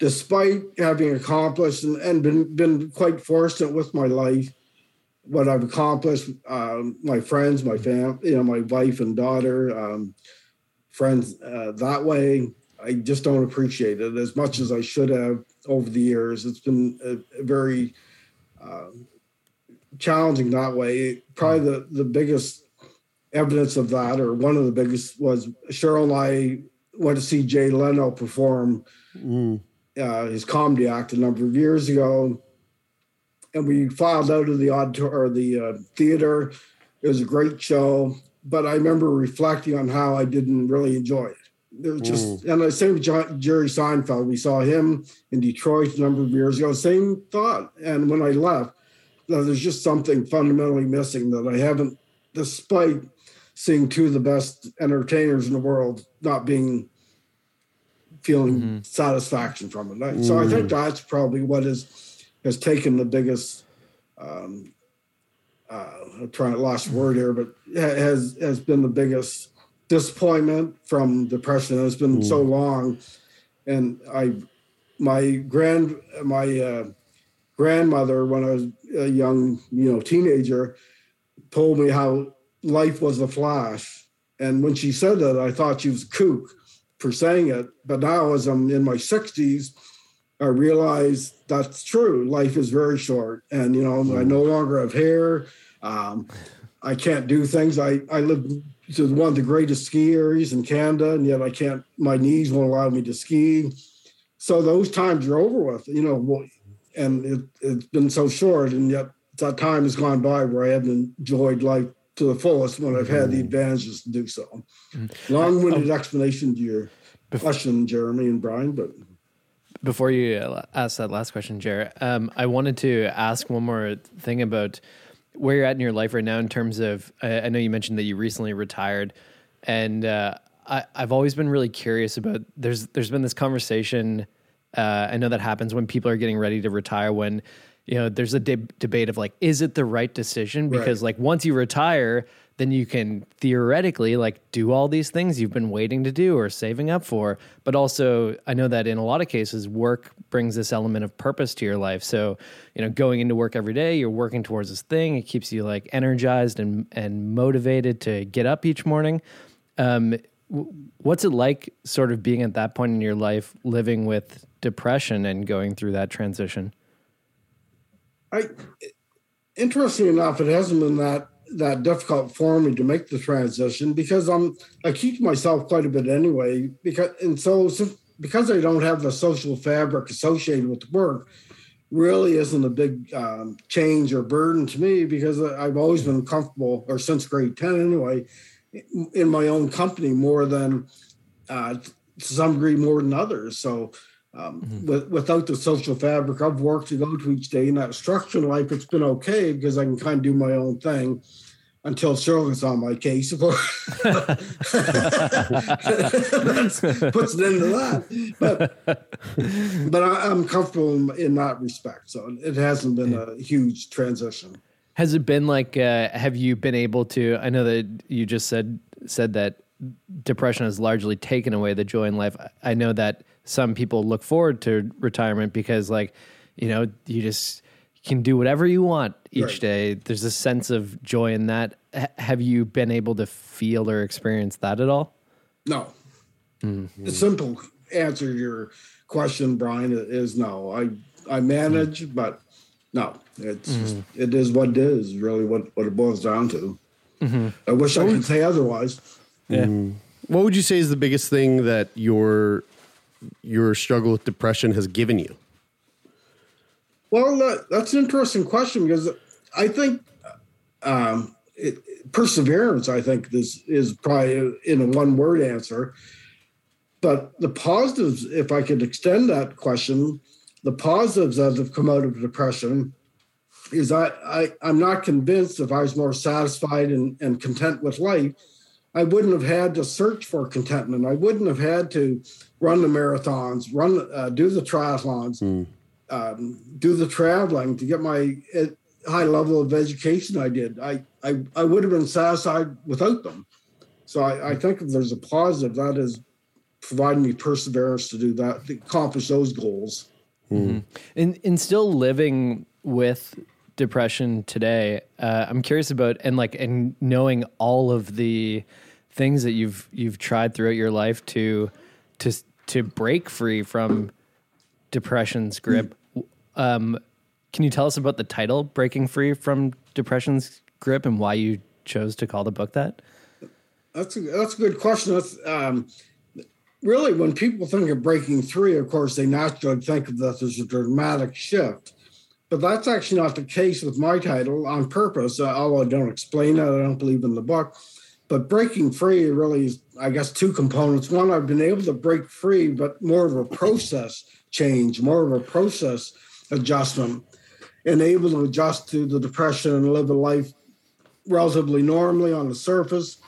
Despite having accomplished and, and been been quite fortunate with my life, what I've accomplished, um, my friends, my fam, you know, my wife and daughter, um, friends uh, that way. I just don't appreciate it as much as I should have over the years. It's been a, a very uh, challenging that way. Probably the the biggest evidence of that, or one of the biggest, was Cheryl and I went to see Jay Leno perform uh, his comedy act a number of years ago, and we filed out of the auditor or the uh, theater. It was a great show, but I remember reflecting on how I didn't really enjoy it. There was just, mm. and the same with Jo- Jerry Seinfeld. We saw him in Detroit a number of years ago. Same thought, and when I left, there's just something fundamentally missing that I haven't, despite seeing two of the best entertainers in the world not being feeling mm-hmm. satisfaction from it. I- So I think mm. that's probably what is has taken the biggest. Um, uh, I'm trying to lost word here, but has has been the biggest disappointment from depression. It's been so long, and I, my grand, my uh, grandmother when I was a young, you know, teenager, told me how life was a flash. And when she said that, I thought she was a kook for saying it. But now, as I'm in my 60s, I realize that's true. Life is very short. And, you know, I mm-hmm. no longer have hair. Um, I can't do things. I, I live to one of the greatest ski areas in Canada, and yet I can't, my knees won't allow me to ski. So those times are over with, you know, and it, it's been so short, and yet that time has gone by where I haven't enjoyed life to the fullest when I've had the mm-hmm. advantages to do so. Mm-hmm. Long-winded oh. explanation to your question, Jeremy and Brian, but Before you uh, ask that last question, Jared, um, I wanted to ask one more thing about where you're at in your life right now in terms of. I, I know you mentioned that you recently retired, and uh, I, I've always been really curious about. There's there's been this conversation. Uh, I know that happens when people are getting ready to retire. When you know there's a de- debate of like, is it the right decision? Because like once you retire, then you can theoretically like do all these things you've been waiting to do or saving up for. But also, I know that in a lot of cases, work brings this element of purpose to your life. So, you know, going into work every day, you're working towards this thing. It keeps you like energized and and motivated to get up each morning. Um, what's it like, sort of being at that point in your life, living with depression and going through that transition? I, interesting enough, it hasn't been that that difficult for me to make the transition because I'm I keep myself quite a bit anyway. Because and so, because I don't have the social fabric associated with work, really isn't a big um, change or burden to me because I've always been comfortable, or since grade ten anyway, in my own company more than uh, to some degree more than others. So um, with, without the social fabric of work to go to each day and that structure in life, it's been okay because I can kind of do my own thing until Cheryl on my case. Of course, That puts it end to that. But but I, I'm comfortable in, in that respect. So it hasn't been a huge transition. Has it been like? Uh, have you been able to? I know that you just said said that depression has largely taken away the joy in life. I know that some people look forward to retirement because, like, you know, you just can do whatever you want each Right. day. There's a sense of joy in that. H- have you been able to feel or experience that at all? No. Mm-hmm. The simple answer to your question, Brian, is no. I I manage, mm. but no, it's just, it is what it is. Really, what what it boils down to. Mm-hmm. I wish I could say otherwise. Yeah. Mm. What would you say is the biggest thing that your your struggle with depression has given you? Well, that, that's an interesting question because I think um, it, perseverance. I think this is probably in a one word answer. But the positives, if I could extend that question, the positives that have come out of depression is I, I I'm not convinced if I was more satisfied and, and content with life, I wouldn't have had to search for contentment. I wouldn't have had to run the marathons, run, uh, do the triathlons, um, do the traveling to get my uh, high level of education. I did. I, I, I would have been satisfied without them. So I, I think if there's a positive, that is providing me perseverance to do that, to accomplish those goals. In in still living with depression today, uh, I'm curious about and like and knowing all of the things that you've you've tried throughout your life to to to break free from depression's grip. Um, can you tell us about the title "Breaking Free from Depression's Grip" and why you chose to call the book that? That's a, that's a good question. That's um, really when people think of breaking free. Of course, they naturally think of that as a dramatic shift, but that's actually not the case with my title on purpose. Uh, although I don't explain that, I don't believe in the book. But breaking free really is, I guess, two components. One, I've been able to break free, but more of a process change, more of a process adjustment, and able to adjust to the depression and live a life relatively normally on the surface.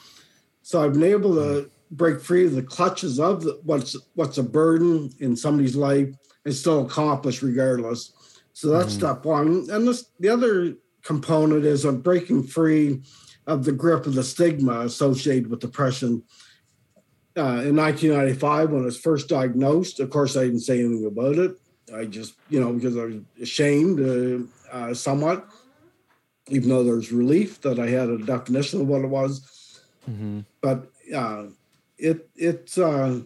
So I've been able to break free of the clutches of the, what's what's a burden in somebody's life and still accomplish regardless. So that's step one. And this, the other component is I'm breaking free of the grip of the stigma associated with depression. Uh, in 1995, when I was first diagnosed, of course, I didn't say anything about it. I just, you know, because I was ashamed uh, uh, somewhat, even though there's relief that I had a definition of what it was. But uh, it it's uh,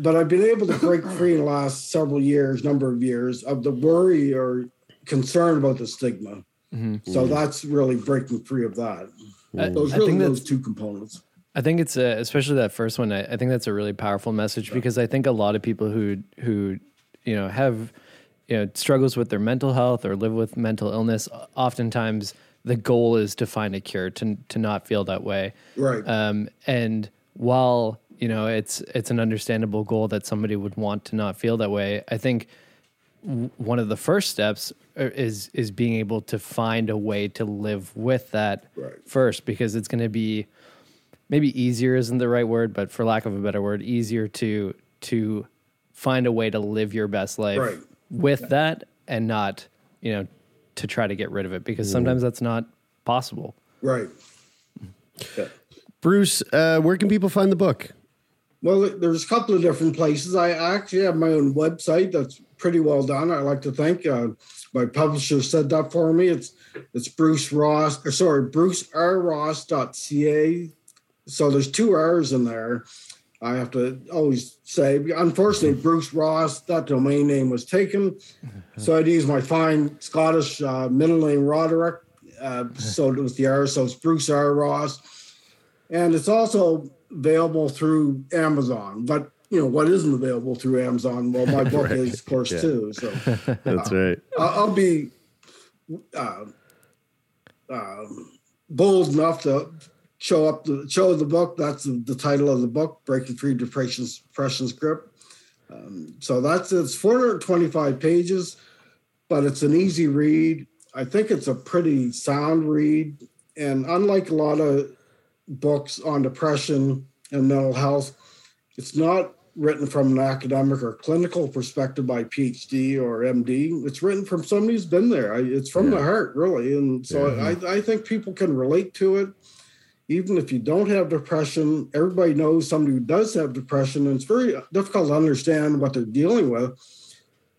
but I've been able to break free in the last several years, number of years, of the worry or concern about the stigma. Mm-hmm. So mm-hmm. that's really breaking free of that. I- Those I really think those that's- two components. I think it's a, especially that first one. I, I think that's a really powerful message because I think a lot of people who who you know have you know struggles with their mental health or live with mental illness, oftentimes the goal is to find a cure to to not feel that way. Right. Um, and while you know it's it's an understandable goal that somebody would want to not feel that way, I think w- one of the first steps uh, is is being able to find a way to live with that Right. first because it's going to be maybe easier isn't the right word but for lack of a better word easier to to find a way to live your best life Right. with that and not you know to try to get rid of it because mm-hmm. sometimes that's not possible Right. Mm. Yeah. Bruce, uh, where can people find the book? Well, there's a couple of different places. I actually have my own website that's pretty well done. I like to think uh, my publisher said that for me. It's it's Bruce Ross, or sorry, brucerross.ca. So there's two R's in there. I have to always say, unfortunately, Bruce Ross, that domain name was taken. So I'd use my fine Scottish uh, middle name, Roderick. Uh, so it was the R, so it's Bruce R. Ross and it's also available through Amazon. But you know what isn't available through Amazon? Well, my book is, of course, too. So That's right. I'll, I'll be uh, um, bold enough to show up the show the book. That's the, the title of the book, "Breaking Free Depression's Depression's Grip." Um, so that's it's 425 pages, but it's an easy read. I think it's a pretty sound read, and unlike a lot of books on depression and mental health, it's not written from an academic or clinical perspective by PhD or MD. It's written from somebody who's been there. I, it's from the heart, really. And so I, I think people can relate to it. Even if you don't have depression, everybody knows somebody who does have depression, and it's very difficult to understand what they're dealing with.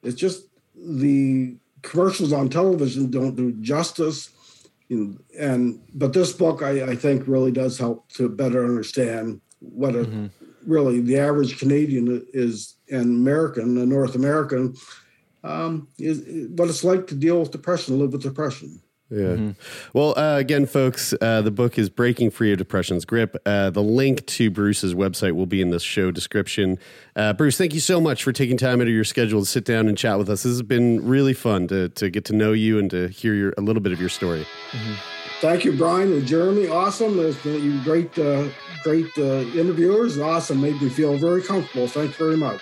It's just the commercials on television don't do justice. And, and but this book, I, I think, really does help to better understand what a really the average Canadian is and American, a North American, um, is, is what it's like to deal with depression, live with depression. Yeah. Well, uh, again, folks, uh, the book is Breaking Free of Depression's Grip. Uh, the link to Bruce's website will be in the show description. Uh, Bruce, thank you so much for taking time out of your schedule to sit down and chat with us. This has been really fun to, to get to know you and to hear your, a little bit of your story. Thank you, Brian and Jeremy. Awesome. It's been- You great, uh, great uh, interviewers. Awesome. Made me feel very comfortable. Thank you very much.